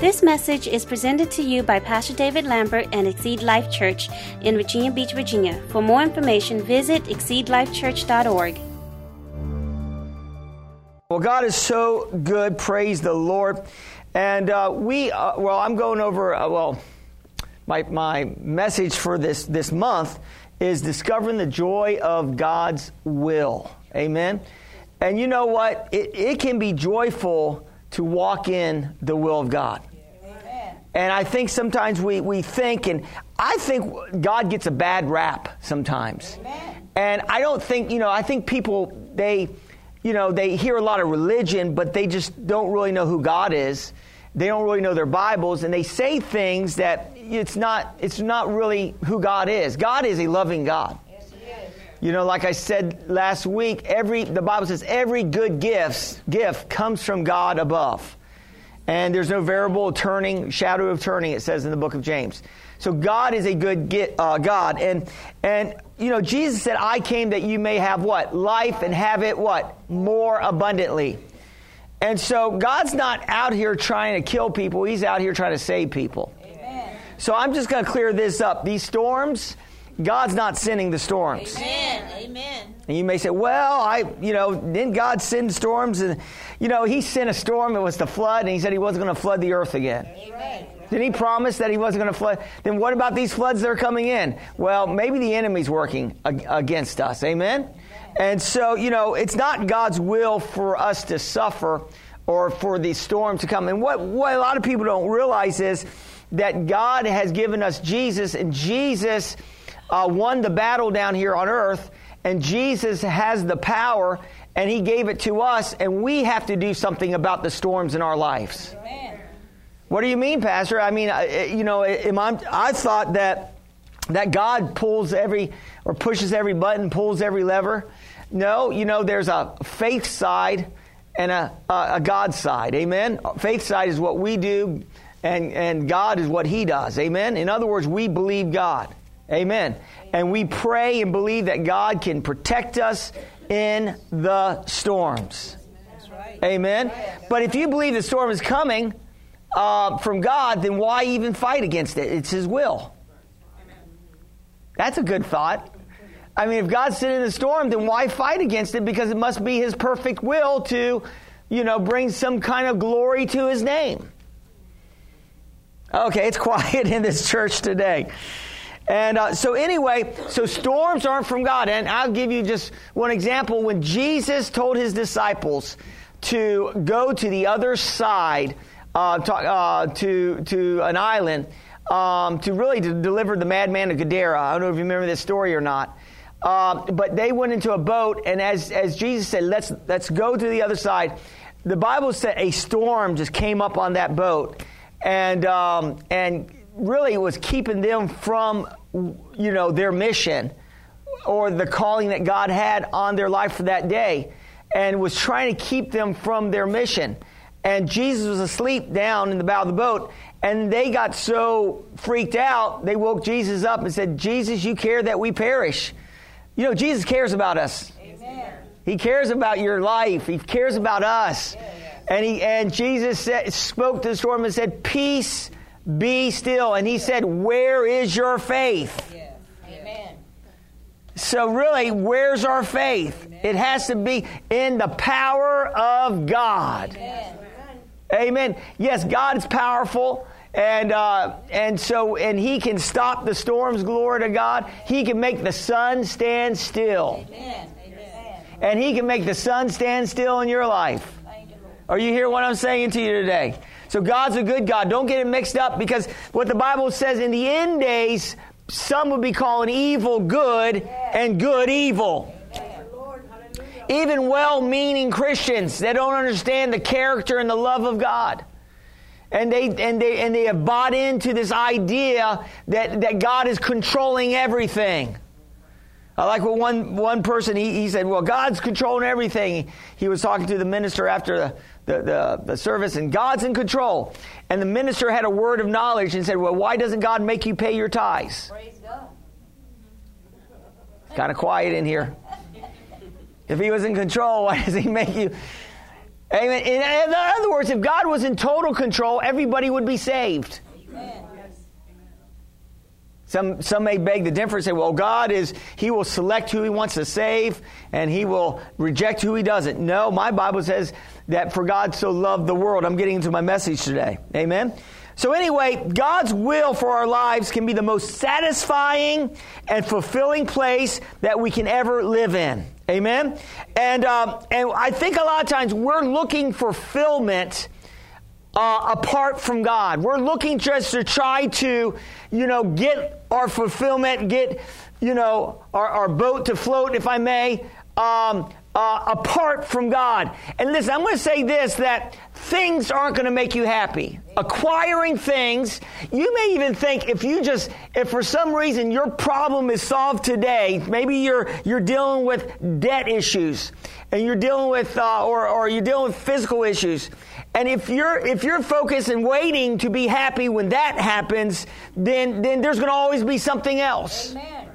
This message is presented to you by Pastor David Lambert and Exceed Life Church in Virginia Beach, Virginia. For more information, visit exceedlifechurch.org. Well, God is so good. Praise the Lord. And uh, we, uh, well, I'm going over, uh, well, my, my message for this, this month is discovering the joy of God's will. Amen. And you know what? It, it can be joyful to walk in the will of God. And I think sometimes we, we think, and I think God gets a bad rap sometimes. Amen. And I don't think, you know, I think people, they, you know, they hear a lot of religion, but they just don't really know who God is. They don't really know their Bibles, and they say things that it's not, it's not really who God is. God is a loving God. Yes, he is. You know, like I said last week, every the Bible says every good gift gift comes from God above. And there's no variable turning, shadow of turning, it says in the book of James. So God is a good uh, God. And, and, you know, Jesus said, I came that you may have what? Life and have it what? More abundantly. And so God's not out here trying to kill people. He's out here trying to save people. Amen. So I'm just going to clear this up. These storms, God's not sending the storms. Amen. Amen. And you may say, well, I, you know, didn't God send storms? And, you know, He sent a storm. It was the flood, and He said He wasn't going to flood the earth again. Amen. Did He promise that He wasn't going to flood? Then what about these floods that are coming in? Well, maybe the enemy's working against us. Amen? And so, you know, it's not God's will for us to suffer or for the storm to come. And what, what a lot of people don't realize is that God has given us Jesus, and Jesus uh, won the battle down here on earth, and Jesus has the power, and He gave it to us, and we have to do something about the storms in our lives. Amen. What do you mean, Pastor? I mean, you know, I thought that that God pulls every or pushes every button, pulls every lever. No, you know, there's a faith side and a, a, God side. Amen. Faith side is what we do, and, and God is what He does. Amen. In other words, we believe God. Amen. And we pray and believe that God can protect us in the storms. Amen. But if you believe the storm is coming uh, from God, then why even fight against it? It's His will. That's a good thought. I mean, if God's sending the storm, then why fight against it? Because it must be His perfect will to, you know, bring some kind of glory to His name. Okay, it's quiet in this church today. And uh, so, anyway, so storms aren't from God. And I'll give you just one example. When Jesus told his disciples to go to the other side, uh, to, uh, to, to an island, um, to really to deliver the madman of Gadara. I don't know if you remember this story or not. Uh, but they went into a boat, and as, as Jesus said, let's, let's go to the other side, the Bible said a storm just came up on that boat. And, um, and really was keeping them from you know, their mission or the calling that God had on their life for that day and was trying to keep them from their mission. And Jesus was asleep down in the bow of the boat, and they got so freaked out, they woke Jesus up and said, Jesus, you care that we perish. You know, Jesus cares about us. Amen. He cares about your life. He cares about us. Yeah, yeah. And he and Jesus said, spoke to the storm and said, Peace be still. And he said, Where is your faith? Amen. So, really, where's our faith? Amen. It has to be in the power of God. Amen. Amen. Yes, God is powerful. And uh, and so and he can stop the storms. Glory to God. He can make the sun stand still. Amen. And he can make the sun stand still in your life. Are you hear what I'm saying to you today? So God's a good God. Don't get it mixed up because what the Bible says in the end days, some would be calling evil good and good evil. Even well meaning Christians that don't understand the character and the love of God. And they, and, they, and they have bought into this idea that, that God is controlling everything. I like what one, one person, he, he said, Well, God's controlling everything. He was talking to the minister after the, the, the, the, service, and God's in control. And the minister had a word of knowledge and said, Well, why doesn't God make you pay your tithes? Praise God. It's kind of quiet in here. If he was in control, why does he make you? Amen. In, in other words, if God was in total control, everybody would be saved. Some, some may beg the difference and say, well, God is, He will select who He wants to save and He will reject who He doesn't. No, my Bible says that for God so loved the world. I'm getting into my message today. Amen. So, anyway, God's will for our lives can be the most satisfying and fulfilling place that we can ever live in. Amen? And, um, and I think a lot of times we're looking for fulfillment uh, apart from God. We're looking just to try to, you know, get our fulfillment, get, you know, our, our boat to float, if I may, um, uh, apart from God. And listen, I'm going to say this that things aren't going to make you happy. Acquiring things, you may even think if you just, if for some reason your problem is solved today, maybe you're, you're dealing with debt issues and you're dealing with, uh, or, or you're dealing with physical issues. And if you're, if you're focused and waiting to be happy when that happens, then, then there's going to always be something else. Amen.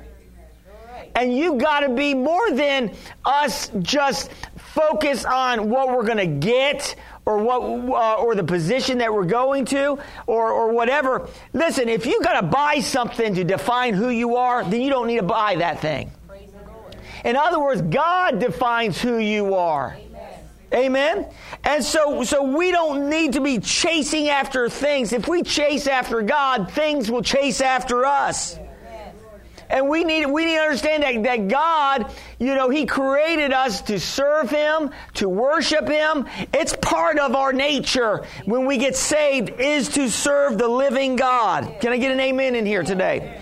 And you got to be more than us just focus on what we're going to get or what uh, or the position that we're going to or or whatever. Listen, if you got to buy something to define who you are, then you don't need to buy that thing. In other words, God defines who you are. Amen. And so, so we don't need to be chasing after things. If we chase after God, things will chase after us. And we need, we need to understand that, that God, you know, He created us to serve Him, to worship Him. It's part of our nature when we get saved is to serve the living God. Can I get an amen in here today?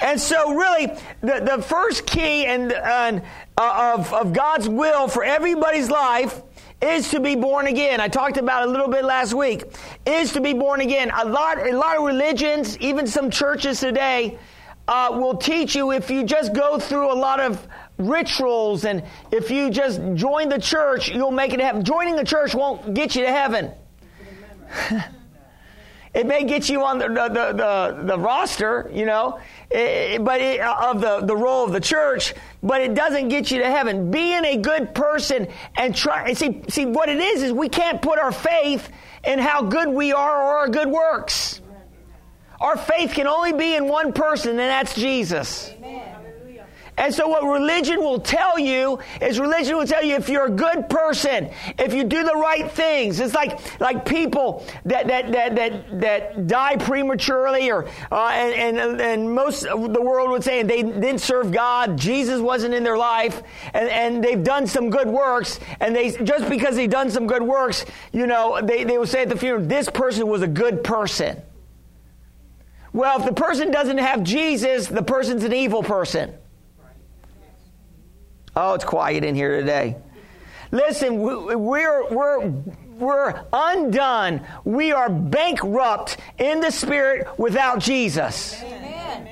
And so, really, the, the first key and, and uh, of, of God's will for everybody's life is to be born again. I talked about a little bit last week. Is to be born again. A lot, a lot of religions, even some churches today, uh, will teach you if you just go through a lot of rituals and if you just join the church, you'll make it happen. Joining the church won't get you to heaven. it may get you on the, the, the, the roster, you know, it, but it, of the, the role of the church, but it doesn't get you to heaven. Being a good person and try, and see, see, what it is, is we can't put our faith in how good we are or our good works. Our faith can only be in one person, and that's Jesus. Amen. And so what religion will tell you is religion will tell you if you're a good person, if you do the right things. It's like, like people that, that, that, that, that die prematurely or, uh, and, and, and most of the world would say they didn't serve God. Jesus wasn't in their life and, and they've done some good works. And they, just because they've done some good works, you know, they, they will say at the funeral, this person was a good person. Well, if the person doesn't have Jesus, the person's an evil person. Oh, it's quiet in here today. Listen, we're, we're, we're undone. We are bankrupt in the spirit without Jesus. Amen.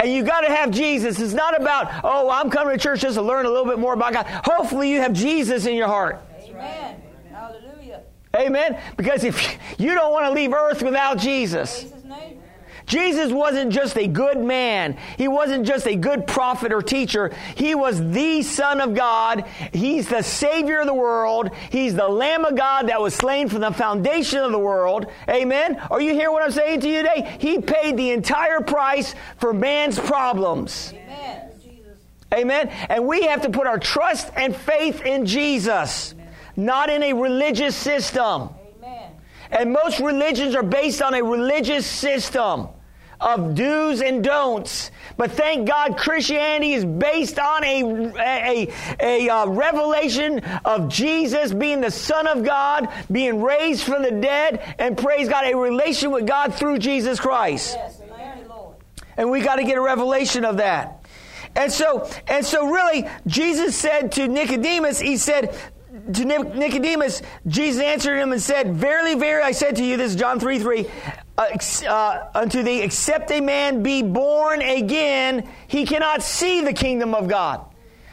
And you got to have Jesus. It's not about, oh, I'm coming to church just to learn a little bit more about God. Hopefully, you have Jesus in your heart. Amen. Hallelujah. Amen. Because if you don't want to leave earth without Jesus. Jesus wasn't just a good man. He wasn't just a good prophet or teacher. He was the Son of God. He's the Savior of the world. He's the Lamb of God that was slain from the foundation of the world. Amen. Are you hearing what I'm saying to you today? He paid the entire price for man's problems. Amen. Amen. And we have to put our trust and faith in Jesus, not in a religious system. And most religions are based on a religious system of do's and don'ts. But thank God Christianity is based on a, a, a, a uh, revelation of Jesus being the Son of God, being raised from the dead, and praise God, a relation with God through Jesus Christ. Yes, and we got to get a revelation of that. And so, and so really, Jesus said to Nicodemus, he said, to Nicodemus, Jesus answered him and said, Verily, verily, I said to you, this is John 3 3, uh, uh, unto thee, except a man be born again, he cannot see the kingdom of God.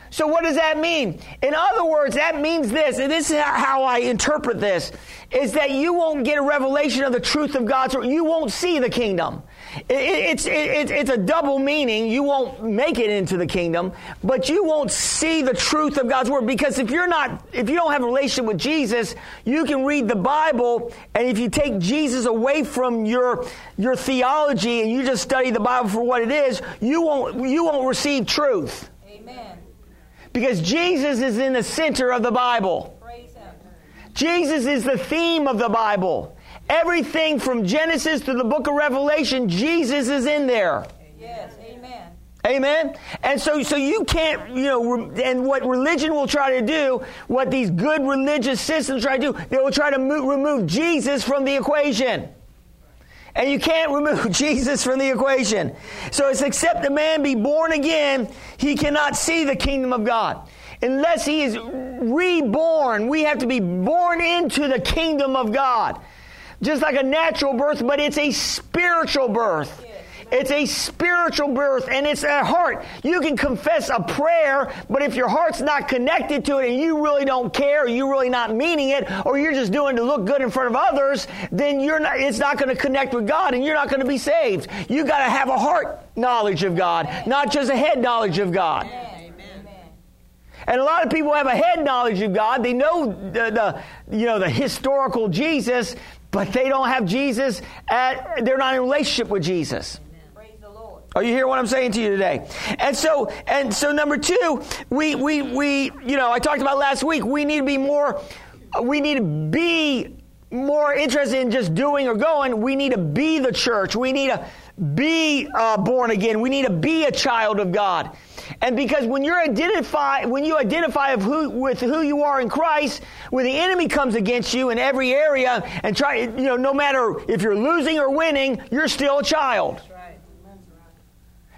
So what does that mean? In other words, that means this, and this is how I interpret this, is that you won't get a revelation of the truth of God's word. You won't see the kingdom. It's, it's, it's a double meaning. You won't make it into the kingdom, but you won't see the truth of God's word. Because if you're not, if you don't have a relationship with Jesus, you can read the Bible, and if you take Jesus away from your, your theology and you just study the Bible for what it is, you won't, you won't receive truth. Because Jesus is in the center of the Bible. Jesus is the theme of the Bible. Everything from Genesis to the book of Revelation, Jesus is in there. Yes, amen. Amen. And so, so you can't, you know, and what religion will try to do, what these good religious systems try to do, they will try to mo- remove Jesus from the equation. And you can't remove Jesus from the equation. So it's except a man be born again, he cannot see the kingdom of God. Unless he is reborn, we have to be born into the kingdom of God just like a natural birth, but it's a spiritual birth. It's a spiritual birth and it's a heart. You can confess a prayer, but if your heart's not connected to it and you really don't care, you're really not meaning it, or you're just doing to look good in front of others, then you're not, it's not going to connect with God and you're not going to be saved. You got to have a heart knowledge of God, not just a head knowledge of God. And a lot of people have a head knowledge of God. They know the, the, you know the historical Jesus, but they don't have Jesus. At, they're not in relationship with Jesus. Are you hearing what I'm saying to you today? And so, and so, number two, we, we, we, you know, I talked about last week. We need to be more. We need to be more interested in just doing or going. We need to be the church. We need to be uh, born again. We need to be a child of God. And because when you're identify, when you identify who, with who you are in Christ, when the enemy comes against you in every area and try, you know, no matter if you're losing or winning, you're still a child.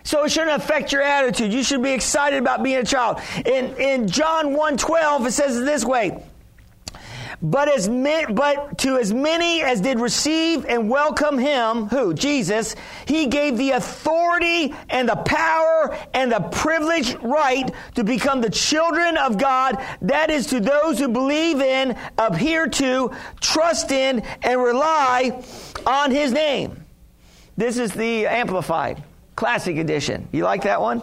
So it shouldn't affect your attitude. You should be excited about being a child. In, in John 1.12, it says it this way, but as but to as many as did receive and welcome him, who? Jesus, he gave the authority and the power and the privileged right to become the children of God. That is to those who believe in, adhere to, trust in, and rely on his name. This is the amplified classic edition. You like that one?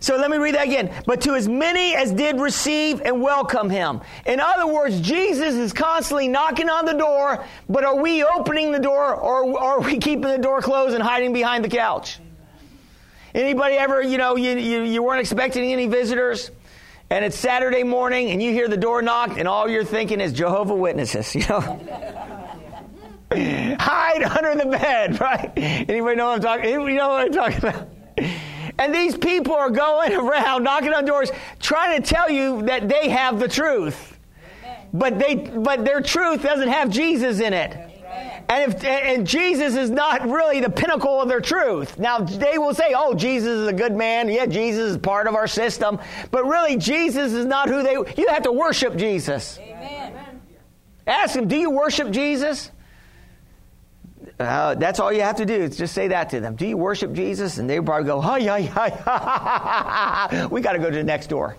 So let me read that again. But to as many as did receive and welcome him. In other words, Jesus is constantly knocking on the door, but are we opening the door or are we keeping the door closed and hiding behind the couch? Anybody ever, you know, you, you, you weren't expecting any visitors? And it's Saturday morning and you hear the door knocked and all you're thinking is Jehovah Witnesses, you know? Hide under the bed, right? Anybody know what I'm talking? You know what I'm talking about? And these people are going around knocking on doors trying to tell you that they have the truth. But they but their truth doesn't have Jesus in it. And if and Jesus is not really the pinnacle of their truth. Now they will say, "Oh, Jesus is a good man. Yeah, Jesus is part of our system." But really Jesus is not who they You have to worship Jesus. Amen. Ask them, "Do you worship Jesus?" Uh, that's all you have to do is just say that to them. Do you worship Jesus? And they probably go, hi, hi, hi, hi, We got to go to the next door.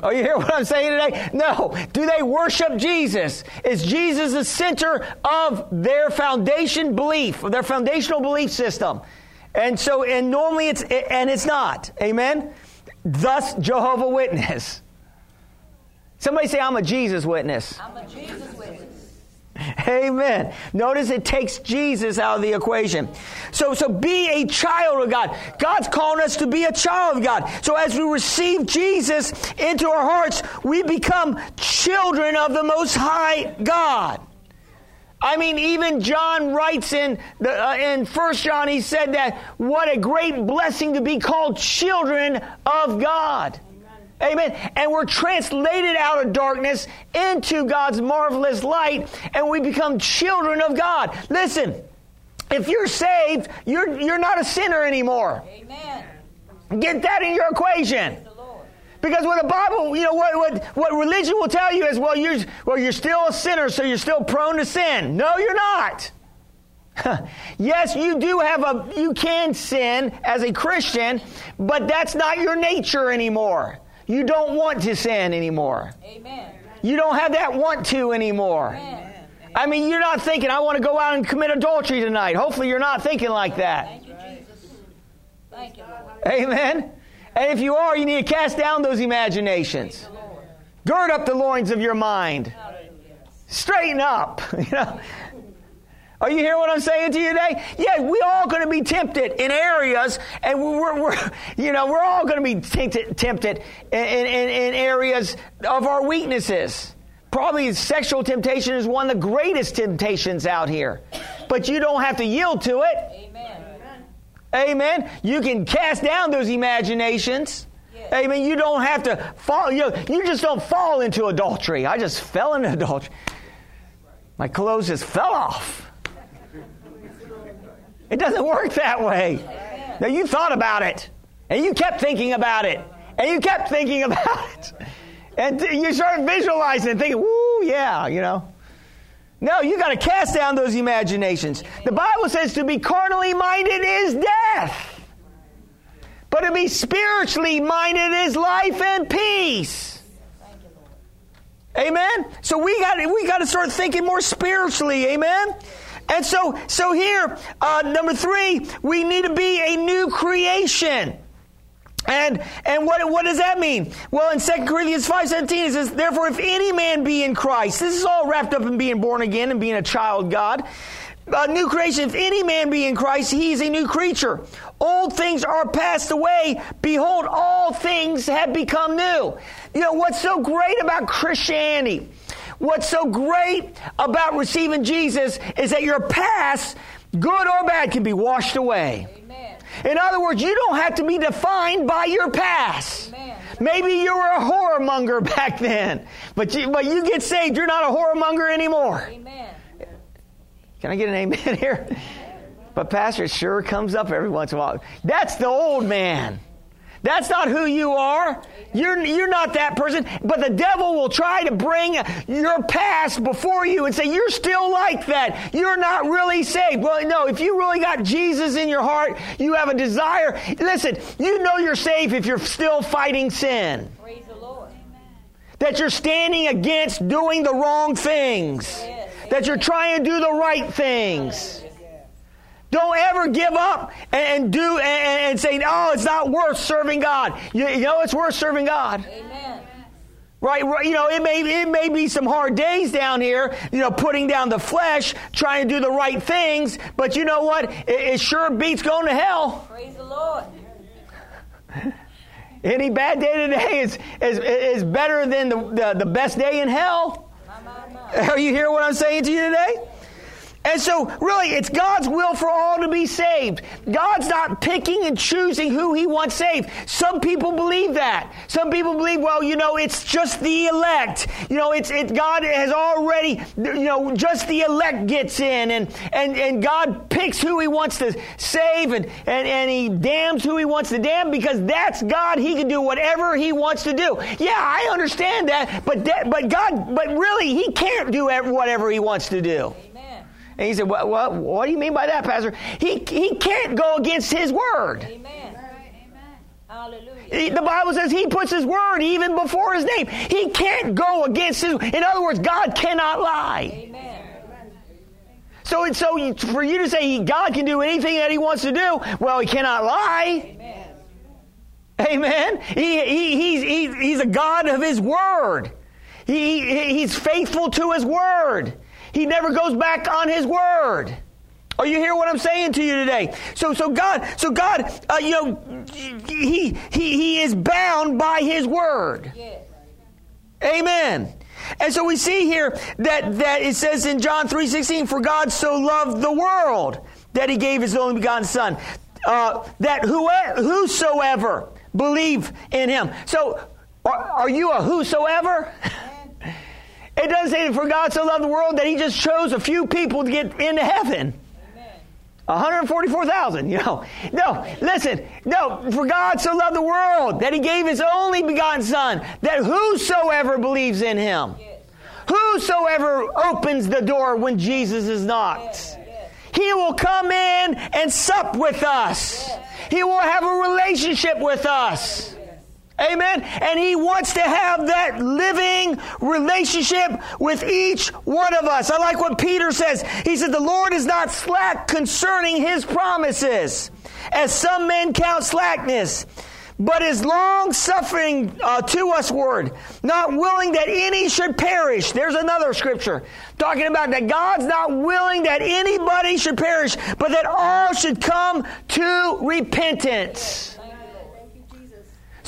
Oh, you hear what I'm saying today? No. Do they worship Jesus? Is Jesus the center of their foundation belief, their foundational belief system? And so, and normally it's, and it's not. Amen? Thus, Jehovah Witness. Somebody say, I'm a Jesus witness. I'm a Jesus witness. Amen. Notice it takes Jesus out of the equation. So, so be a child of God. God's calling us to be a child of God. So as we receive Jesus into our hearts, we become children of the Most High God. I mean, even John writes in the, uh, in First John, he said that what a great blessing to be called children of God. Amen. And we're translated out of darkness into God's marvelous light, and we become children of God. Listen, if you're saved, you're, you're not a sinner anymore. Amen. Get that in your equation. Because what the Bible, you know, what, what, what religion will tell you is, well, you're, well, you're still a sinner, so you're still prone to sin. No, you're not. yes, you do have a, you can sin as a Christian, but that's not your nature anymore. You don't want to sin anymore. Amen. You don't have that want to anymore. Amen. I mean, you're not thinking, I want to go out and commit adultery tonight. Hopefully, you're not thinking like that. Thank you, Jesus. Thank you, Lord. Amen. And if you are, you need to cast down those imaginations. Gird up the loins of your mind. Straighten up. You know. Are you hearing what I'm saying to you today? Yeah, we all going to be tempted in areas, and we're, we're you know, we're all going to be tempted, tempted in, in, in areas of our weaknesses. Probably sexual temptation is one of the greatest temptations out here. But you don't have to yield to it. Amen. Amen. You can cast down those imaginations. Yes. Amen. You don't have to fall. You, know, you just don't fall into adultery. I just fell into adultery. My clothes just fell off. It doesn't work that way. Now, you thought about it, and you kept thinking about it, and you kept thinking about it. And you start visualizing and thinking, woo, yeah, you know. No, you got to cast down those imaginations. The Bible says to be carnally minded is death, but to be spiritually minded is life and peace. Amen. So we got we got to start thinking more spiritually. Amen. And so so here, uh, number three, we need to be a new creation. And and what what does that mean? Well, in 2 Corinthians 5:17 it says, "Therefore if any man be in Christ." This is all wrapped up in being born again and being a child of God. A new creation, if any man be in Christ, he is a new creature. Old things are passed away. Behold, all things have become new. You know, what's so great about Christianity, what's so great about receiving Jesus is that your past, good or bad, can be washed away. In other words, you don't have to be defined by your past. Amen. Maybe you were a whoremonger back then, but you, but you get saved, you're not a whoremonger anymore. Amen. Can I get an amen here? But Pastor, it sure comes up every once in a while. That's the old man. That's not who you are. You're, you're not that person. But the devil will try to bring your past before you and say, You're still like that. You're not really saved. Well, no, if you really got Jesus in your heart, you have a desire. Listen, you know you're safe if you're still fighting sin. Praise the Lord. That you're standing against doing the wrong things. Yes. That you're trying to do the right things. Don't ever give up and, do and, and, say, "Oh, it's not worth serving God." You, you know, it's worth serving God. Amen. Right, right, you know, it may it may be some hard days down here, you know, putting down the flesh, trying to do the right things, but you know what? It, it sure beats going to hell. Praise the Lord. Any bad day today is, is, is better than the, the, the best day in hell. My, my, my. Are you hearing what I'm saying to you today? And so, really, it's God's will for all to be saved. God's not picking and choosing who He wants saved. Some people believe that. Some people believe, well, you know, it's just the elect. You know, it's it. God has already, you know, just the elect gets in, and and and God picks who He wants to save, and and and He damns who He wants to damn because that's God. He can do whatever He wants to do. Yeah, I understand that, but that, but God, but really, He can't do whatever He wants to do. And he said, what, what, what do you mean by that, Pastor? He, he can't go against his word. Amen. Hallelujah. The Bible says he puts his word even before his name. He can't go against his. In other words, God cannot lie. Amen. So, so for you to say God can do anything that he wants to do, well, he cannot lie. Amen. Amen. He, he, he's, he, he's a God of his word. He, he's faithful to his word. He never goes back on his word. Are you hear what I'm saying to you today? So, so God, so God, uh, you know, he, he, he is bound by his word. Yes. Amen. And so we see here that, that it says in John 3.16, for God so loved the world that he gave his only begotten son, uh, that whoever, whosoever believe in him. So are, are you a whosoever? It doesn't say that for God so loved the world that he just chose a few people to get into heaven. 144,000, you know. No, listen, no, for God so loved the world that he gave his only begotten Son, that whosoever believes in him, whosoever opens the door when Jesus is knocked. He will come in and sup with us. He will have a relationship with us. Amen. And He wants to have that living relationship with each one of us. I like what Peter says. He said, The Lord is not slack concerning His promises, as some men count slackness but is long suffering uh, to us word, not willing that any should perish. There's another scripture talking about that God's not willing that anybody should perish, but that all should come to repentance.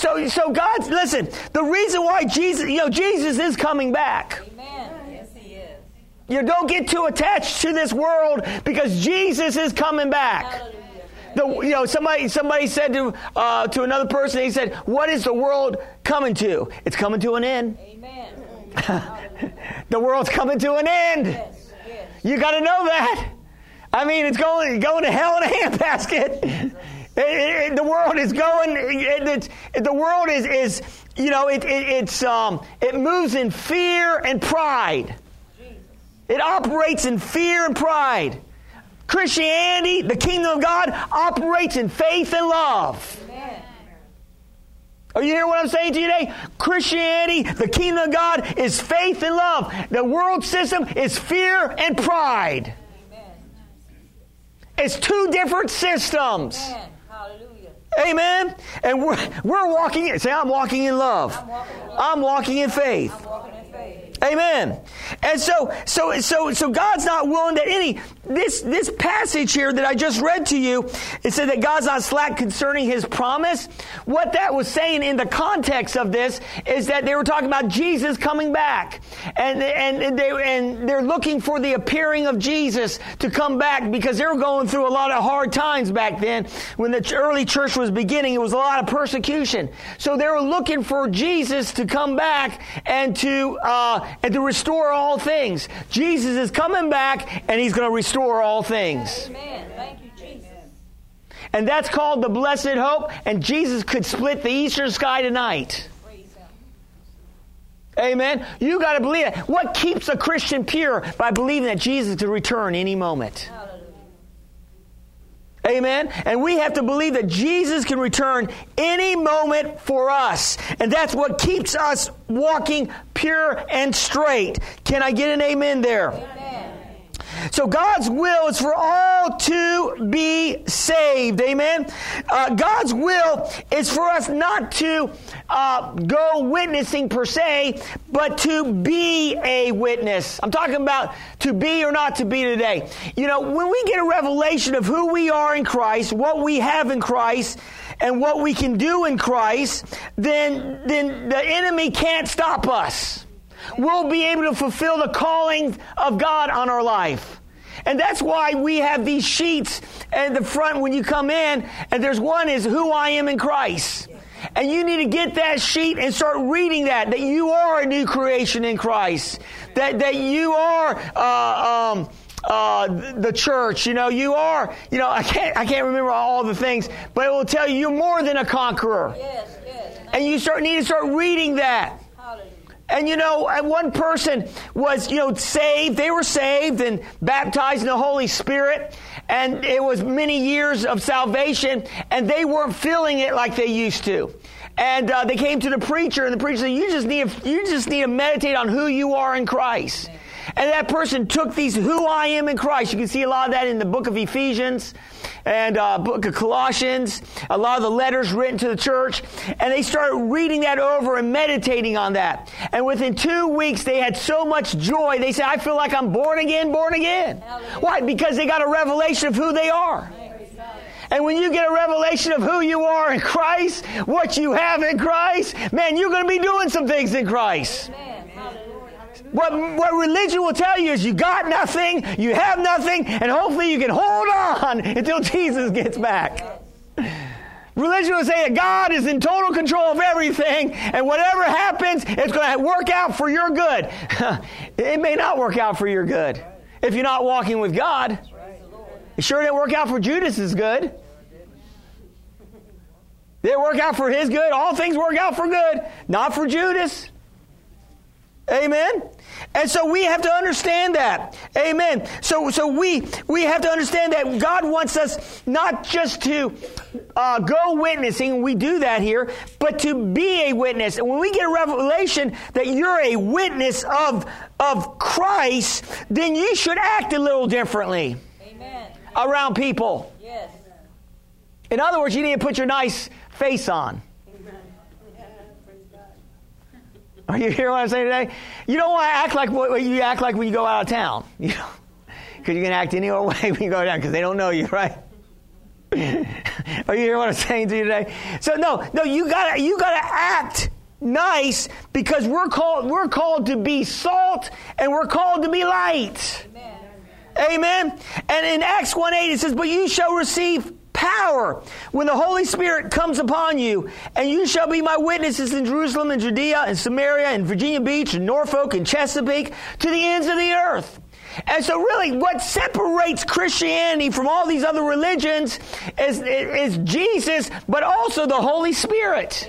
So, so God's, listen, the reason why Jesus, you know, Jesus is coming back. Amen. Yes, he is. You don't get too attached to this world because Jesus is coming back. Hallelujah. The, you know, somebody somebody said to uh, to another person, he said, "What is the world coming to? It's coming to an end. Amen. the world's coming to an end. Yes, yes. You got to know that. I mean, it's going going to hell in a handbasket. It, it, the world is going. It, the world is is you know it, it's um, it moves in fear and pride. It operates in fear and pride. Christianity, the kingdom of God, operates in faith and love. Amen. Are you hearing what I'm saying to you today? Christianity, the kingdom of God, is faith and love. The world system is fear and pride. Amen. It's two different systems. Amen. Amen. And we're, we're walking, say, I'm walking in love. I'm walking in, love. I'm walking in faith. Amen. And so, so, so, so God's not willing that any, this, this passage here that I just read to you, it said that God's not slack concerning his promise. What that was saying in the context of this is that they were talking about Jesus coming back. And, and, they, and they're looking for the appearing of Jesus to come back because they were going through a lot of hard times back then. When the early church was beginning, it was a lot of persecution. So they were looking for Jesus to come back and to, uh, and to restore all things. Jesus is coming back and he's going to restore all things. Amen. Thank you, Jesus. And that's called the blessed hope, and Jesus could split the eastern sky tonight. Amen. You got to believe it. What keeps a Christian pure? By believing that Jesus could return any moment. Amen. And we have to believe that Jesus can return any moment for us. And that's what keeps us walking pure and straight. Can I get an amen there? Amen. So God's will is for all to be saved. Amen. Uh, God's will is for us not to uh, go witnessing per se, but to be a witness. I'm talking about to be or not to be today. You know, when we get a revelation of who we are in Christ, what we have in Christ, and what we can do in Christ, then, then the enemy can't stop us we'll be able to fulfill the calling of God on our life. And that's why we have these sheets at the front when you come in, and there's one is who I am in Christ. And you need to get that sheet and start reading that, that you are a new creation in Christ. That, that you are, uh, um, uh, the church. You know, you are, you know, I can't, I can't remember all the things, but it will tell you you're more than a conqueror. Yes, yes. And you start, need to start reading that. And you know, one person was, you know, saved. They were saved and baptized in the Holy Spirit. And it was many years of salvation. And they weren't feeling it like they used to. And uh, they came to the preacher, and the preacher said, "You just need, you just need to meditate on who you are in Christ." And that person took these who I am in Christ. You can see a lot of that in the book of Ephesians and uh, book of Colossians, a lot of the letters written to the church. And they started reading that over and meditating on that. And within two weeks, they had so much joy. They said, I feel like I'm born again, born again. Why? Because they got a revelation of who they are. And when you get a revelation of who you are in Christ, what you have in Christ, man, you're going to be doing some things in Christ. Amen. What, what religion will tell you is you got nothing, you have nothing, and hopefully you can hold on until Jesus gets back. Religion will say that God is in total control of everything, and whatever happens, it's going to work out for your good. it may not work out for your good if you're not walking with God. It sure didn't work out for Judas's good. Did it work out for his good? All things work out for good, not for Judas. Amen. And so we have to understand that. Amen. So, so we, we have to understand that God wants us not just to uh, go witnessing, we do that here, but to be a witness. And when we get a revelation that you're a witness of, of Christ, then you should act a little differently Amen. around people. Yes. In other words, you need to put your nice face on. Are you hearing what I'm saying today? You don't want to act like what you act like when you go out of town. You know, because you can act any other way when you go down because they don't know you, right? Are you hearing what I'm saying to you today? So no, no, you gotta you gotta act nice because we're called we're called to be salt and we're called to be light. Amen. Amen. And in Acts 1 8 it says, But you shall receive power when the Holy Spirit comes upon you, and you shall be my witnesses in Jerusalem and Judea and Samaria and Virginia Beach and Norfolk and Chesapeake to the ends of the earth. And so, really, what separates Christianity from all these other religions is, is Jesus, but also the Holy Spirit.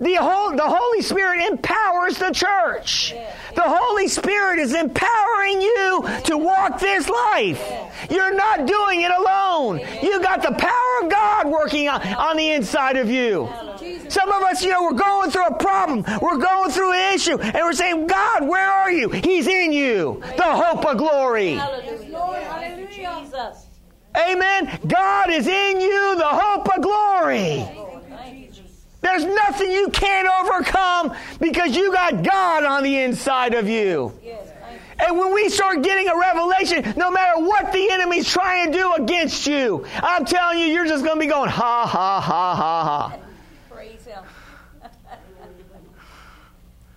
The, whole, the Holy Spirit empowers the church. The Holy Spirit is empowering you to walk this life. You're not doing it alone. You got the power of God working on, on the inside of you. Some of us, you know, we're going through a problem. We're going through an issue. And we're saying, God, where are you? He's in you. The hope of glory. Hallelujah. Thank you, Jesus. Amen. God is in you, the hope of glory. Lord, thank you, Jesus. There's nothing you can't overcome because you got God on the inside of you. And when we start getting a revelation, no matter what the enemy's trying to do against you, I'm telling you, you're just going to be going, ha, ha, ha, ha, ha. Praise Him.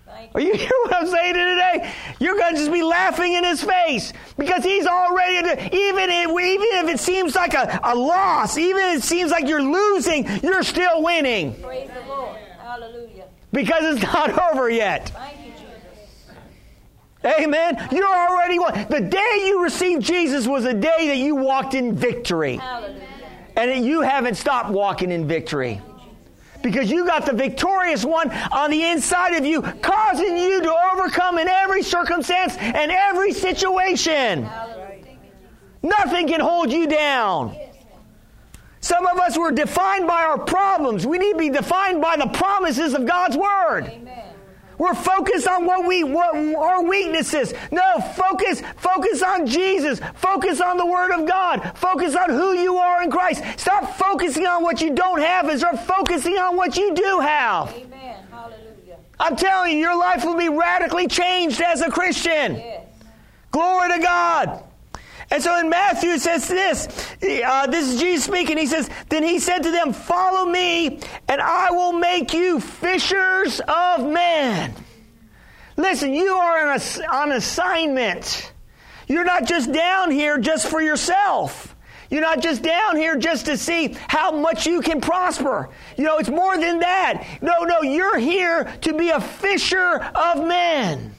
thank Are you. hear what I'm saying today? You're going to just be laughing in his face because he's already, even if, even if it seems like a, a loss, even if it seems like you're losing, you're still winning Praise the Lord. Hallelujah. because it's not over yet. Thank you, Jesus. Amen. You're already won. The day you received Jesus was the day that you walked in victory. Hallelujah. And you haven't stopped walking in victory. Because you got the victorious one on the inside of you, causing you to overcome in every circumstance and every situation. Nothing can hold you down. Some of us were defined by our problems. We need to be defined by the promises of God's Word. Amen. We're focused on what we what our weaknesses. No, focus focus on Jesus. Focus on the Word of God. Focus on who you are in Christ. Stop focusing on what you don't have and start focusing on what you do have. Amen. Hallelujah. I'm telling you, your life will be radically changed as a Christian. Yes. Glory to God. And so in Matthew it says this. Uh, this is Jesus speaking. He says, Then he said to them, Follow me, and I will make you fishers of men. Listen, you are on, a, on assignment. You're not just down here just for yourself. You're not just down here just to see how much you can prosper. You know, it's more than that. No, no, you're here to be a fisher of men.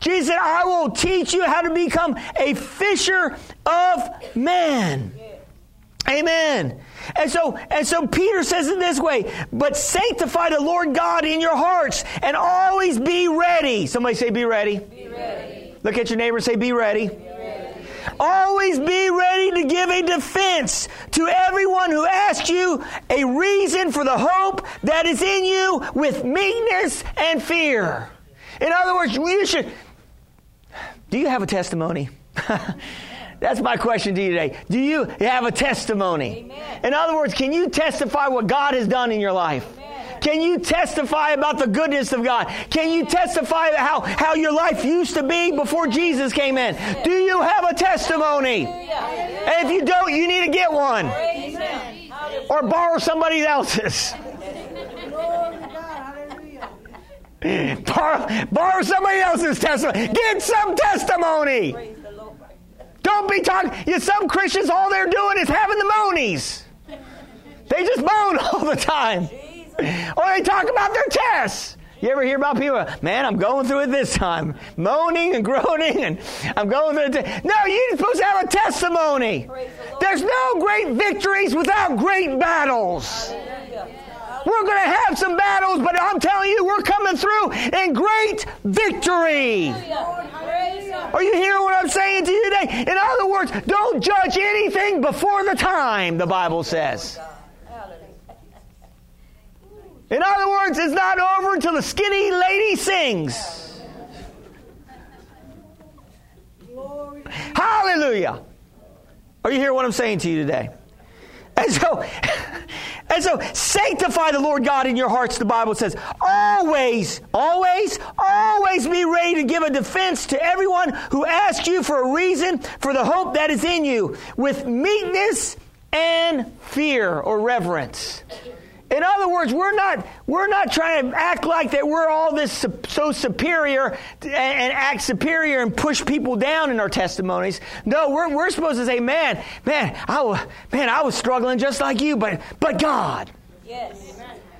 Jesus said, I will teach you how to become a fisher of men. Amen. And so, and so Peter says it this way, but sanctify the Lord God in your hearts and always be ready. Somebody say, be ready. Be ready. Look at your neighbor and say, be ready. Be ready. Always be ready to give a defense to everyone who asks you a reason for the hope that is in you with meekness and fear. In other words, you should. Do you have a testimony? That's my question to you today. Do you have a testimony? Amen. In other words, can you testify what God has done in your life? Amen. Can you testify about the goodness of God? Can you testify how, how your life used to be before Jesus came in? Do you have a testimony? Hallelujah. And if you don't, you need to get one or borrow somebody else's. borrow, borrow somebody else's testimony. Get some testimony. Praise the Lord. Don't be talking. You, some Christians, all they're doing is having the monies. They just moan all the time. Or they talk about their tests. You ever hear about people, man, I'm going through it this time, moaning and groaning, and I'm going through it. No, you're supposed to have a testimony. The There's no great victories without great battles. Hallelujah. We're going to have some battles, but I'm telling you, we're coming through in great victory. Are you hearing what I'm saying to you today? In other words, don't judge anything before the time, the Bible says. In other words, it's not over until the skinny lady sings. Hallelujah. Are you hearing what I'm saying to you today? And so, and so sanctify the Lord God in your hearts, the Bible says. Always, always, always be ready to give a defense to everyone who asks you for a reason for the hope that is in you with meekness and fear or reverence. In other words, we're not, we're not trying to act like that we're all this so superior and, and, act superior and push people down in our testimonies. No, we're, we're supposed to say, man, man, I, was, man, I was struggling just like you, but, but God. Yes.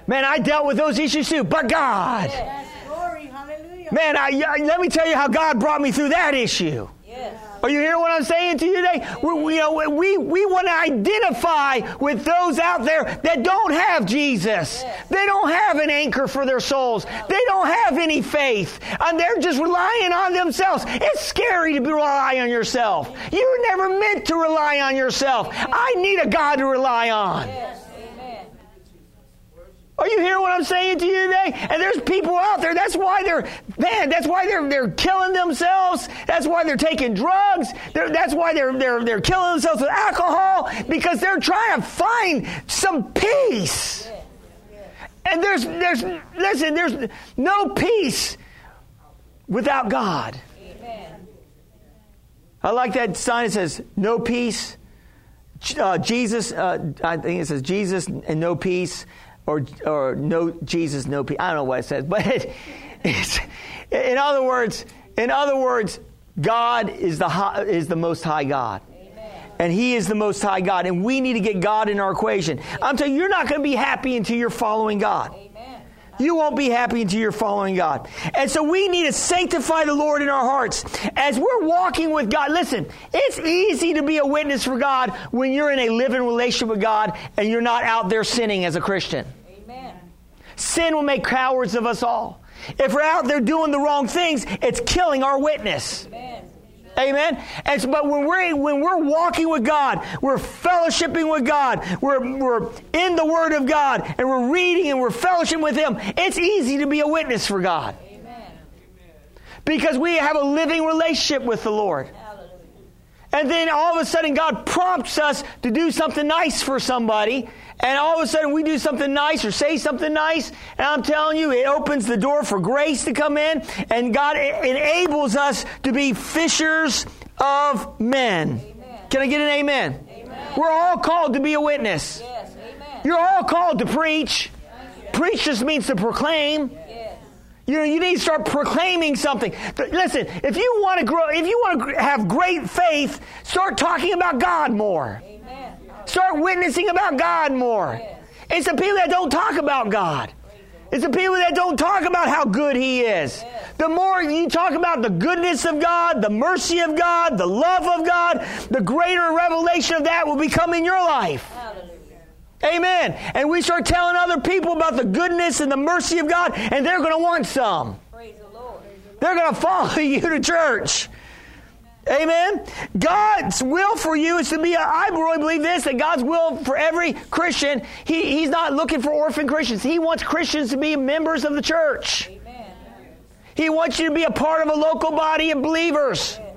Man, I dealt with those issues too, but God. Yes. Glory, hallelujah. Man, I, let me tell you how God brought me through that issue. Yes. Are you hearing what I'm saying to you today? We, we, you know, we, we want to identify with those out there that don't have Jesus. They don't have an anchor for their souls. They don't have any faith. And they're just relying on themselves. It's scary to rely on yourself. You were never meant to rely on yourself. I need a God to rely on. Are you hearing what I'm saying to you today? And there's people out there. That's why they're man. That's why they're they're killing themselves. That's why they're taking drugs. They're, that's why they're they're they're killing themselves with alcohol because they're trying to find some peace. And there's there's listen. There's no peace without God. Amen. I like that sign. It says no peace. Uh, Jesus. Uh, I think it says Jesus and no peace or or no Jesus, no peace. I don't know what it says, but it, it's in other words, in other words, God is the high, is the most high God. And He is the Most High God, and we need to get God in our equation. I'm telling you, you're not going to be happy until you're following God. Amen. You won't be happy until you're following God. And so we need to sanctify the Lord in our hearts. As we're walking with God, listen, it's easy to be a witness for God when you're in a living relationship with God and you're not out there sinning as a Christian. Sin will make cowards of us all. If we're out there doing the wrong things, it's killing our witness. Amen. Amen. And so, but when we're when we're walking with God, we're fellowshipping with God, we're we're in the Word of God, and we're reading and we're fellowshipping with Him. It's easy to be a witness for God Amen. because we have a living relationship with the Lord. Hallelujah. And then all of a sudden, God prompts us to do something nice for somebody. And all of a sudden, we do something nice or say something nice. And I'm telling you, it opens the door for grace to come in. And God enables us to be fishers of men. Can I get an amen? Amen. We're all called to be a witness. Yes. Amen. You're all called to preach. Preach just means to proclaim. Yes. You know, you need to start proclaiming something. Listen, if you want to grow, if you want to have great faith, start talking about God more. Amen. Start witnessing about God more. It's the people that don't talk about God. It's the people that don't talk about how good He is. The more you talk about the goodness of God, the mercy of God, the love of God, the greater revelation of that will become in your life. Amen. And we start telling other people about the goodness and the mercy of God, and they're going to want some. Praise the Lord. They're going to follow you to church. Amen. God's will for you is to be, a, I really believe this, that God's will for every Christian, he, He's not looking for orphan Christians. He wants Christians to be members of the church. Amen. He wants you to be a part of a local body of believers. It,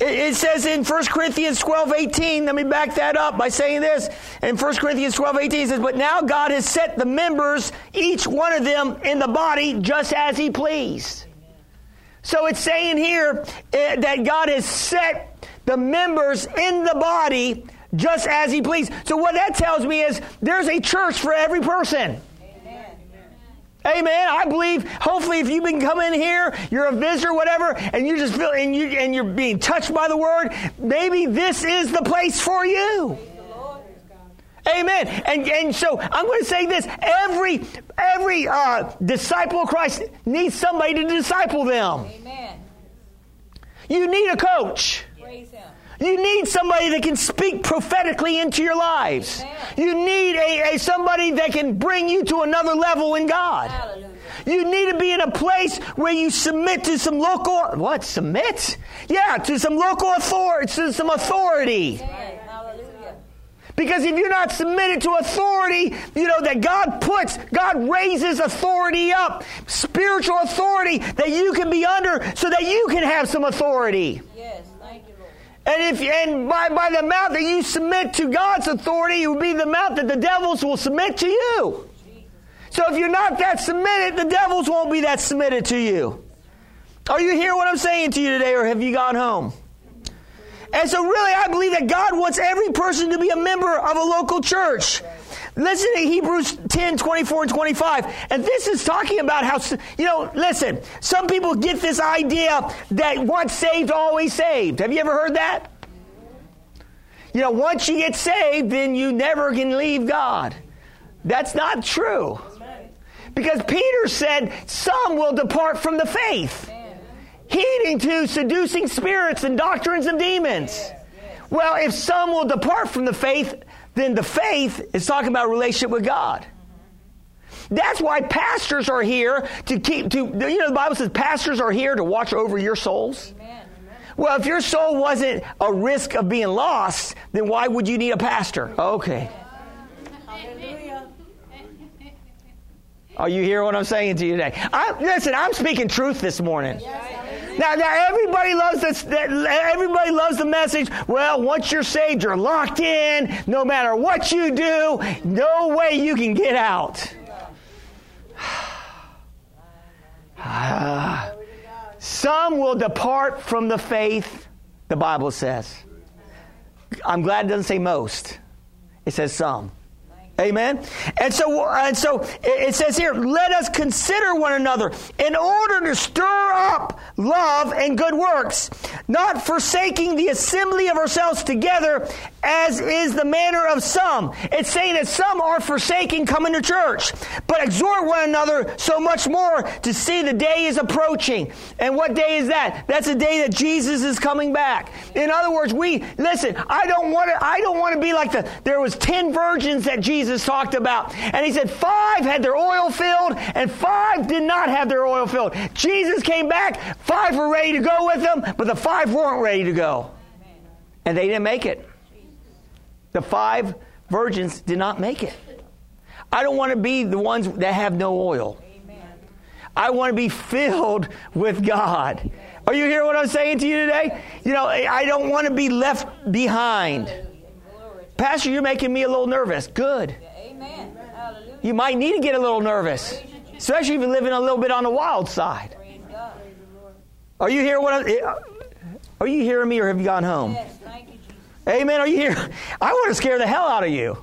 it says in 1 Corinthians 12, 18, let me back that up by saying this. In 1 Corinthians 12, 18, it says, But now God has set the members, each one of them, in the body just as He pleased. So it's saying here eh, that God has set the members in the body just as He pleased. So what that tells me is there's a church for every person. Amen. I believe. Hopefully, if you've been coming here, you're a visitor, whatever, and you just feel and you and you're being touched by the word. Maybe this is the place for you. Amen. And and so I'm going to say this: every every uh, disciple of Christ needs somebody to disciple them. Amen. You need a coach. Praise Him. You need somebody that can speak prophetically into your lives. You need a, a somebody that can bring you to another level in God. Hallelujah. You need to be in a place where you submit to some local what submit? Yeah, to some local authority, to some authority. Amen. Hallelujah. Because if you're not submitted to authority, you know that God puts, God raises authority up, spiritual authority that you can be under, so that you can have some authority. Yes. Thank you, Lord. And if and by, by the mouth that you submit to God's authority, it will be the mouth that the devils will submit to you. So if you're not that submitted, the devils won't be that submitted to you. Are you hearing what I'm saying to you today, or have you gone home? And so, really, I believe that God wants every person to be a member of a local church. Listen to Hebrews 10, 24, and 25. And this is talking about how, you know, listen, some people get this idea that once saved, always saved. Have you ever heard that? You know, once you get saved, then you never can leave God. That's not true. Because Peter said, some will depart from the faith, heeding to seducing spirits and doctrines of demons. Well, if some will depart from the faith, then the faith is talking about relationship with God. That's why pastors are here to keep to you know the Bible says pastors are here to watch over your souls. Amen. Well, if your soul wasn't a risk of being lost, then why would you need a pastor? Okay. Hallelujah. Are you hearing what I'm saying to you today? I, listen, I'm speaking truth this morning. Now, now everybody loves this. Everybody loves the message. Well, once you're saved, you're locked in. No matter what you do, no way you can get out. Some will depart from the faith. The Bible says. I'm glad it doesn't say most. It says some. Amen. And so, and so it says here, let us consider one another in order to stir up love and good works, not forsaking the assembly of ourselves together, as is the manner of some. It's saying that some are forsaking coming to church, but exhort one another so much more to see the day is approaching. And what day is that? That's the day that Jesus is coming back. In other words, we listen. I don't want to. I don't want to be like the. There was ten virgins that Jesus talked about. And he said five had their oil filled and five did not have their oil filled. Jesus came back, five were ready to go with him, but the five weren't ready to go. And they didn't make it. The five virgins did not make it. I don't want to be the ones that have no oil. I want to be filled with God. Are you hearing what I'm saying to you today? You know, I don't want to be left behind. Pastor, you're making me a little nervous. Good. Amen. Hallelujah. You might need to get a little nervous, especially if you're living a little bit on the wild side. Are you here? what Are you hearing me or have you gone home? Yes. Thank you, Jesus. Amen. Are you here? I want to scare the hell out of you.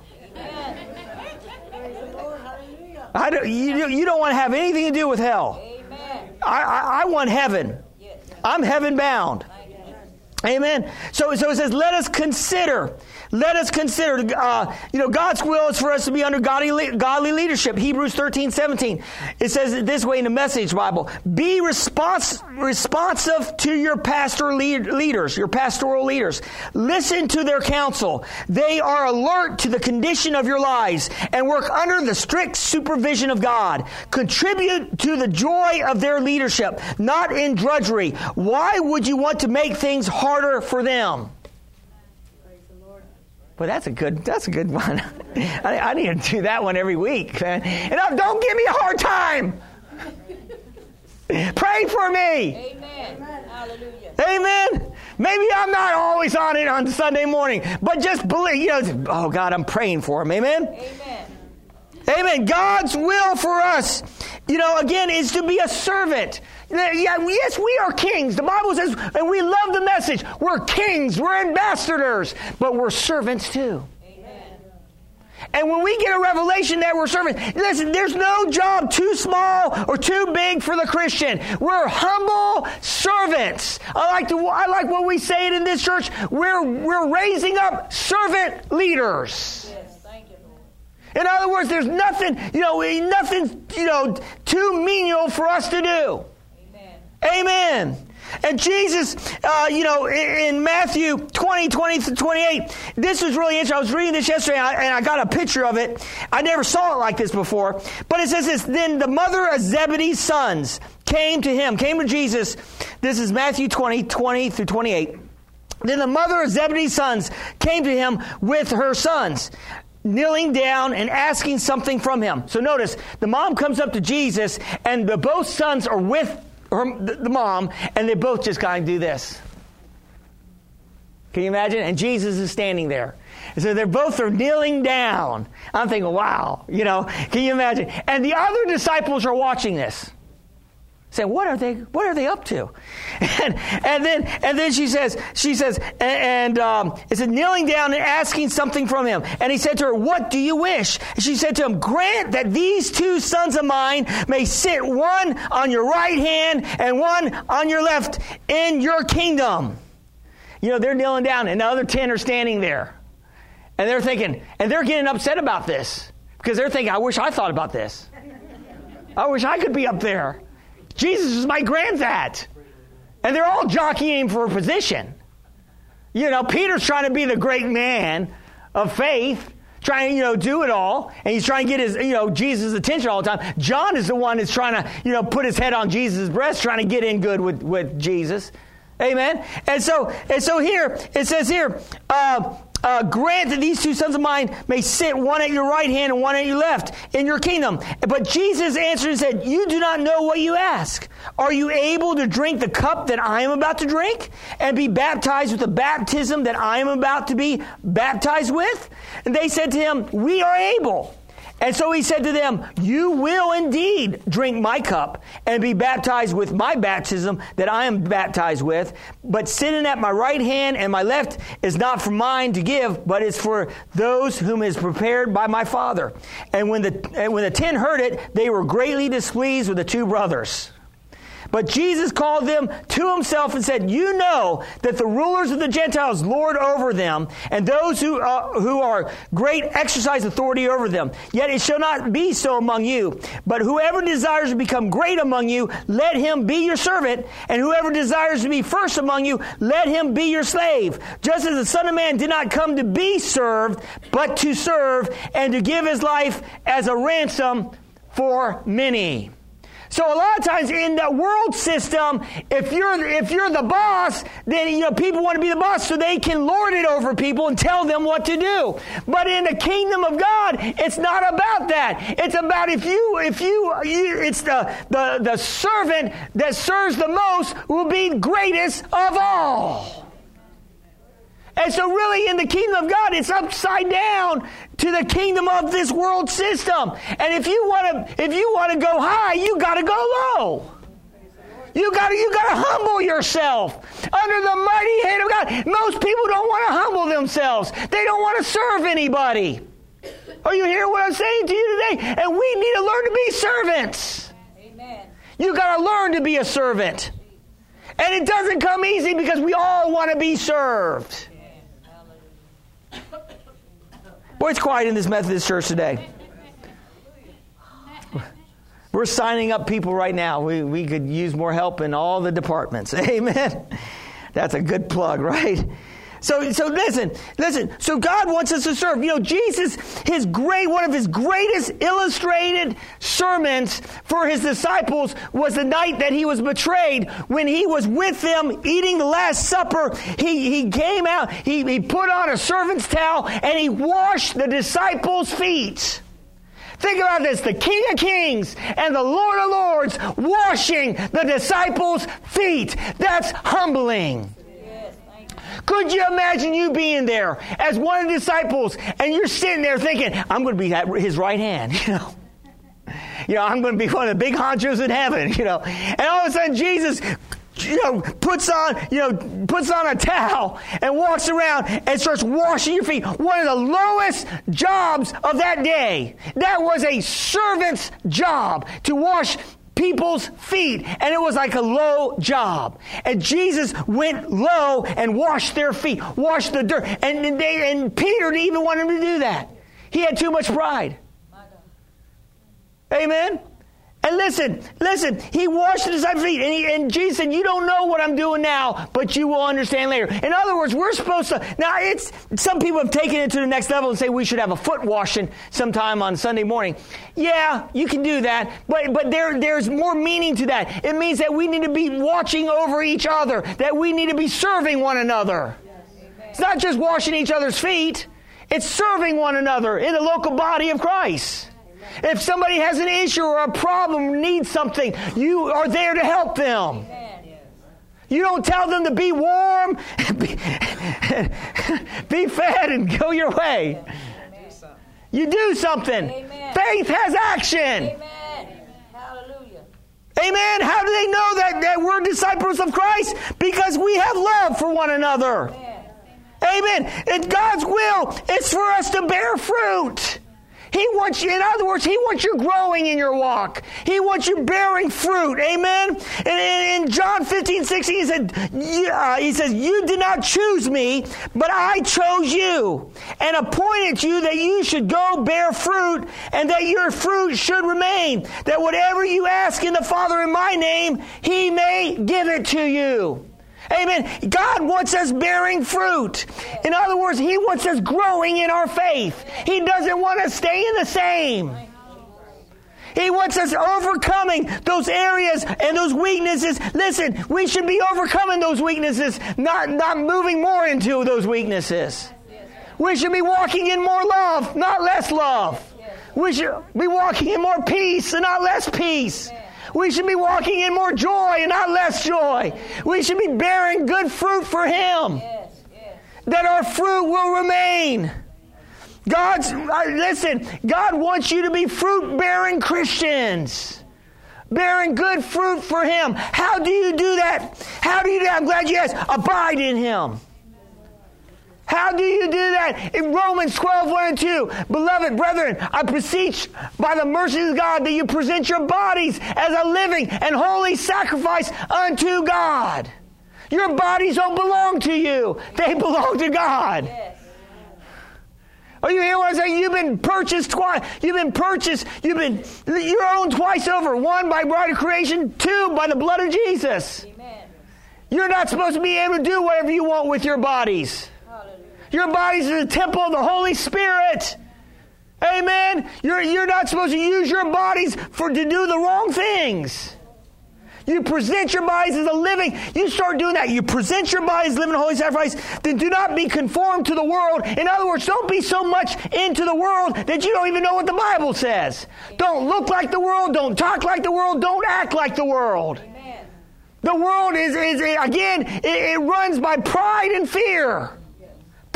I don't, you, you don't want to have anything to do with hell. Amen. I, I, I want heaven. Yes. I'm heaven bound. Thank you, Jesus. Amen. So, so it says, let us consider. Let us consider, uh, you know, God's will is for us to be under godly, godly leadership. Hebrews 13, 17. It says it this way in the Message Bible. Be respons- responsive to your pastor lead- leaders, your pastoral leaders. Listen to their counsel. They are alert to the condition of your lives and work under the strict supervision of God. Contribute to the joy of their leadership, not in drudgery. Why would you want to make things harder for them? Well, that's a good. That's a good one. I, I, need to do that one every week, man. And uh, don't give me a hard time. Pray for me. Amen. Hallelujah. Amen. Maybe I'm not always on it on Sunday morning, but just believe. You know, oh God, I'm praying for him. Amen. Amen. Amen. God's will for us, you know, again, is to be a servant. Yeah, yes, we are kings. The Bible says, and we love the message. We're kings, we're ambassadors, but we're servants too. And when we get a revelation that we're servants, listen, there's no job too small or too big for the Christian. We're humble servants. I like to, I like what we say it in this church. We're, we're raising up servant leaders. Yes. Thank you, Lord. In other words, there's nothing, you know, nothing, you know, too menial for us to do. Amen. Amen. And Jesus, uh, you know, in, in Matthew 20, 20 to 28, this was really interesting. I was reading this yesterday and I, and I got a picture of it. I never saw it like this before. But it says this Then the mother of Zebedee's sons came to him, came to Jesus. This is Matthew 20, 20 through 28. Then the mother of Zebedee's sons came to him with her sons, kneeling down and asking something from him. So notice, the mom comes up to Jesus, and the both sons are with her, the, mom, and they both just kind of do this. Can you imagine? And Jesus is standing there. And so they're both are kneeling down. I'm thinking, wow, you know, can you imagine? And the other disciples are watching this saying, "What are they? What are they up to?" And, and then and then she says, she says, and, and um, it's a kneeling down and asking something from him. And he said to her, "What do you wish?" And she said to him, "Grant that these two sons of mine may sit one on your right hand and one on your left in your kingdom." You know, they're kneeling down, and the other ten are standing there, and they're thinking, and they're getting upset about this because they're thinking, "I wish I thought about this. I wish I could be up there." Jesus is my granddad. And they're all jockeying for a position. You know, Peter's trying to be the great man of faith, trying to, you know, do it all. And he's trying to get his, you know, Jesus' attention all the time. John is the one that's trying to, you know, put his head on Jesus' breast, trying to get in good with, with Jesus. Amen. And so, and so here, it says here, uh, uh, grant that these two sons of mine may sit one at your right hand and one at your left in your kingdom. But Jesus answered and said, You do not know what you ask. Are you able to drink the cup that I am about to drink and be baptized with the baptism that I am about to be baptized with? And they said to him, We are able. And so he said to them, You will indeed drink my cup and be baptized with my baptism that I am baptized with. But sitting at my right hand and my left is not for mine to give, but it's for those whom is prepared by my Father. And when the, and when the ten heard it, they were greatly displeased with the two brothers. But Jesus called them to himself and said, You know that the rulers of the Gentiles lord over them, and those who, uh, who are great exercise authority over them. Yet it shall not be so among you. But whoever desires to become great among you, let him be your servant. And whoever desires to be first among you, let him be your slave. Just as the Son of Man did not come to be served, but to serve, and to give his life as a ransom for many. So a lot of times in the world system, if you're if you're the boss, then you know people want to be the boss so they can lord it over people and tell them what to do. But in the kingdom of God, it's not about that. It's about if you if you, you it's the, the the servant that serves the most will be greatest of all. And so, really, in the kingdom of God, it's upside down to the kingdom of this world system. And if you want to, if you want to go high, you got to go low. You got to, you got to humble yourself under the mighty hand of God. Most people don't want to humble themselves. They don't want to serve anybody. Are you hearing what I'm saying to you today? And we need to learn to be servants. Amen. You got to learn to be a servant. And it doesn't come easy because we all want to be served. Boy, it's quiet in this Methodist church today. We're signing up people right now. We, we could use more help in all the departments. Amen. That's a good plug, right? So, so listen, listen. So God wants us to serve. You know, Jesus, his great, one of his greatest illustrated sermons for his disciples was the night that he was betrayed. When he was with them eating the Last Supper, he, he came out, he, he put on a servant's towel, and he washed the disciples' feet. Think about this the King of Kings and the Lord of Lords washing the disciples' feet. That's humbling. Could you imagine you being there as one of the disciples and you're sitting there thinking, I'm going to be at his right hand, you know? You know, I'm going to be one of the big honchos in heaven, you know? And all of a sudden, Jesus, you know, puts on, you know, puts on a towel and walks around and starts washing your feet. One of the lowest jobs of that day. That was a servant's job to wash people's feet. And it was like a low job. And Jesus went low and washed their feet, washed the dirt. And, they, and Peter didn't even want him to do that. He had too much pride. Amen? And listen, listen, he washed disciples' feet. And, he, and Jesus said, You don't know what I'm doing now, but you will understand later. In other words, we're supposed to. Now, it's some people have taken it to the next level and say we should have a foot washing sometime on Sunday morning. Yeah, you can do that. But, but there, there's more meaning to that. It means that we need to be watching over each other, that we need to be serving one another. It's not just washing each other's feet, it's serving one another in the local body of Christ. If somebody has an issue or a problem, needs something, you are there to help them. You don't tell them to be warm, be, be fed, and go your way. You do something. Amen. Faith has action. Amen. Hallelujah. Amen. How do they know that, that we're disciples of Christ? Because we have love for one another. Amen. Amen. And God's will is for us to bear fruit. He wants you, in other words, He wants you growing in your walk. He wants you bearing fruit. Amen. And in, John 15, 16, he said, uh, He says, You did not choose me, but I chose you and appointed you that you should go bear fruit and that your fruit should remain. That whatever you ask in the Father in my name, He may give it to you. Amen. God wants us bearing fruit. In other words, He wants us growing in our faith. He doesn't want us staying the same. He wants us overcoming those areas and those weaknesses. Listen, we should be overcoming those weaknesses, not, not moving more into those weaknesses. We should be walking in more love, not less love. We should be walking in more peace and not less peace. We should be walking in more joy and not less joy. We should be bearing good fruit for Him. Yes. Yes. That our fruit will remain. God's, uh, listen, God wants you to be fruit bearing Christians. Bearing good fruit for Him. How do you do that? How do you do that? I'm glad you asked. Abide in Him. How do you do that? In Romans 12, 1 and 2. Beloved brethren, I beseech by the mercies of God that you present your bodies as a living and holy sacrifice unto God. Your bodies don't belong to you. They belong to God. Yes. Are you hearing what I'm saying? You've been purchased twice. You've been purchased. You've been, you're owned twice over. One by right of creation. Two by the blood of Jesus. Amen. You're not supposed to be able to do whatever you want with your bodies. Your bodies are the temple of the Holy Spirit. Amen. You're, you're not supposed to use your bodies for to do the wrong things. You present your bodies as a living. You start doing that. You present your bodies as living holy sacrifice. Then do not be conformed to the world. In other words, don't be so much into the world that you don't even know what the Bible says. Don't look like the world. Don't talk like the world. Don't act like the world. Amen. The world is, is again, it, it runs by pride and fear.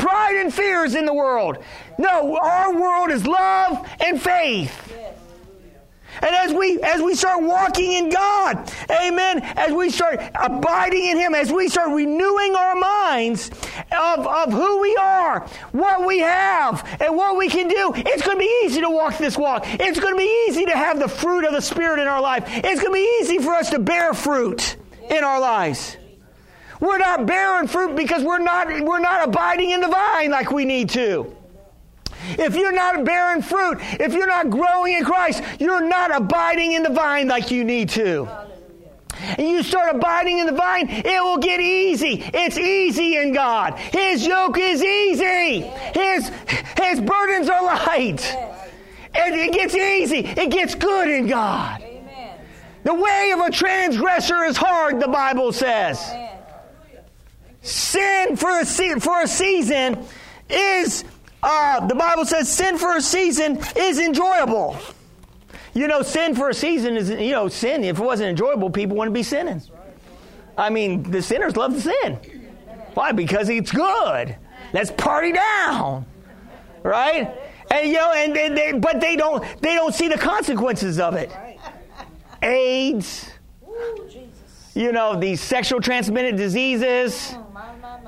Pride and fear is in the world. No, our world is love and faith. And as we as we start walking in God, amen, as we start abiding in Him, as we start renewing our minds of, of who we are, what we have, and what we can do, it's to be easy to walk this walk. It's to be easy to have the fruit of the Spirit in our life. It's to be easy for us to bear fruit in our lives. We're not bearing fruit because we're not we're not abiding in the vine like we need to. If you're not bearing fruit, if you're not growing in Christ, you're not abiding in the vine like you need to. And you start abiding in the vine, it will get easy. It's easy in God. His yoke is easy. His, his burdens are light. And it gets easy. It gets good in God. The way of a transgressor is hard, the Bible says. Sin for a, se- for a season is, uh, the Bible says, sin for a season is enjoyable. You know, sin for a season is, you know, sin, if it wasn't enjoyable, people wouldn't be sinning. I mean, the sinners love to sin. Why? Because it's good. Let's party down. Right? And you know, and they, they, but they don't they don't see the consequences of it. AIDS, you know, these sexual transmitted diseases.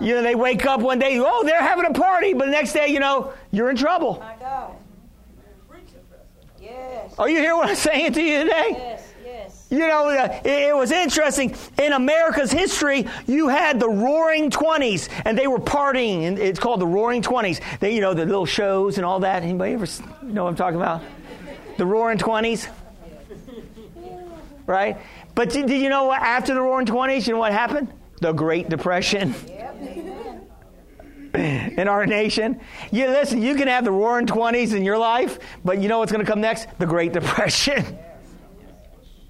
You know, they wake up one day, oh, they're having a party, but the next day, you know, you're in trouble. My God. Yes. Are you hearing what I'm saying to you today? Yes. Yes. You know, uh, it, it was interesting. In America's history, you had the Roaring Twenties, and they were partying, and it's called the Roaring Twenties. They, you know, the little shows and all that. Anybody ever know what I'm talking about? The Roaring Twenties. right? But did, did you know what? After the Roaring Twenties, you know what happened? The Great Depression. In our nation. You listen, you can have the roaring 20s in your life, but you know what's going to come next? The Great Depression.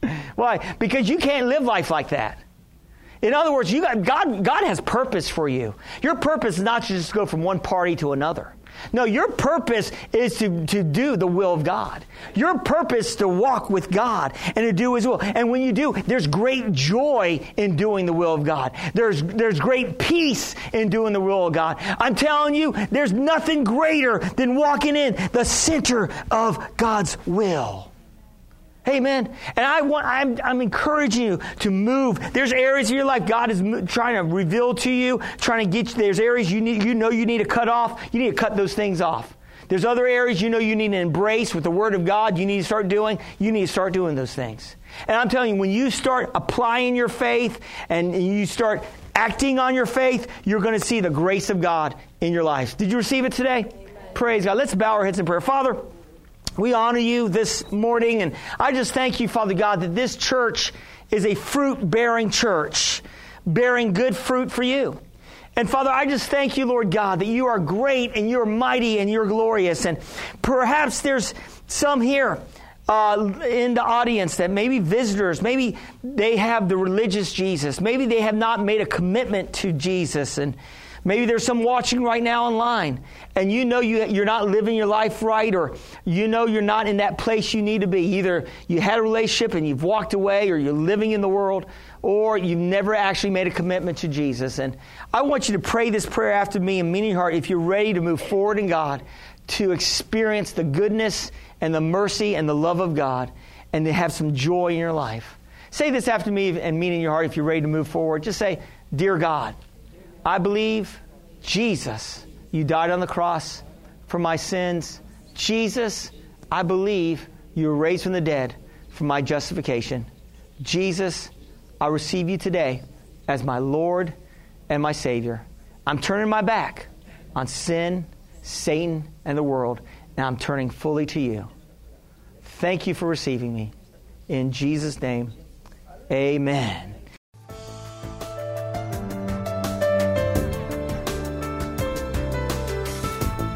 Why? Because you can't live life like that. In other words, you got, God, God has purpose for you. Your purpose is not to just go from one party to another. No, your purpose is to, to do the will of God. Your purpose is to walk with God and to do His will. And when you do, there's great joy in doing the will of God. There's, there's great peace in doing the will of God. I'm telling you, there's nothing greater than walking in the center of God's will. Amen. And I want, I'm, I'm encouraging you to move. There's areas of your life God is trying to reveal to you, trying to get you. There's areas you need, you know you need to cut off. You need to cut those things off. There's other areas you know you need to embrace with the Word of God. You need to start doing. You need to start doing those things. And I'm telling you, when you start applying your faith and you start acting on your faith, you're going to see the grace of God in your life. Did you receive it today? Amen. Praise God. Let's bow our heads in prayer. Father. We honor you this morning, and I just thank you, Father God, that this church is a fruit bearing church, bearing good fruit for you. And Father, I just thank you, Lord God, that you are great and you're mighty and you're glorious. And perhaps there's some here uh, in the audience that maybe visitors, maybe they have the religious Jesus, maybe they have not made a commitment to Jesus. And Maybe there's some watching right now online, and you know you, you're not living your life right, or you know you're not in that place you need to be. Either you had a relationship and you've walked away, or you're living in the world, or you've never actually made a commitment to Jesus. And I want you to pray this prayer after me in meaning heart if you're ready to move forward in God, to experience the goodness and the mercy and the love of God, and to have some joy in your life. Say this after me and mean in your heart if you're ready to move forward. Just say, Dear God, I believe, Jesus, you died on the cross for my sins. Jesus, I believe you were raised from the dead for my justification. Jesus, I receive you today as my Lord and my Savior. I'm turning my back on sin, Satan, and the world, and I'm turning fully to you. Thank you for receiving me. In Jesus' name, amen.